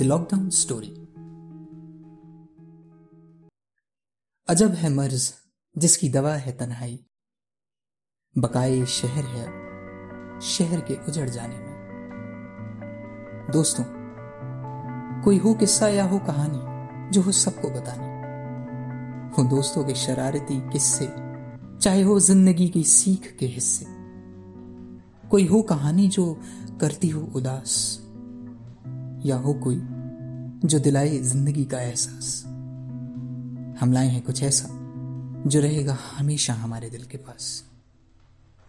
The lockdown story. अजब है मर्ज, जिसकी दवा है तन्हाई। बकाए शहर है शहर के उजड़ जाने में। दोस्तों, कोई हो किस्सा या हो कहानी, जो हो सबको बतानी। हो दोस्तों के शरारती किस्से, चाहे हो ज़िंदगी की सीख के हिस्से। कोई हो कहानी जो करती हो उदास। या हो कोई जो दिलाए ज़िंदगी का एहसास। हम लाए हैं कुछ ऐसा जो रहेगा हमेशा हमारे दिल के पास।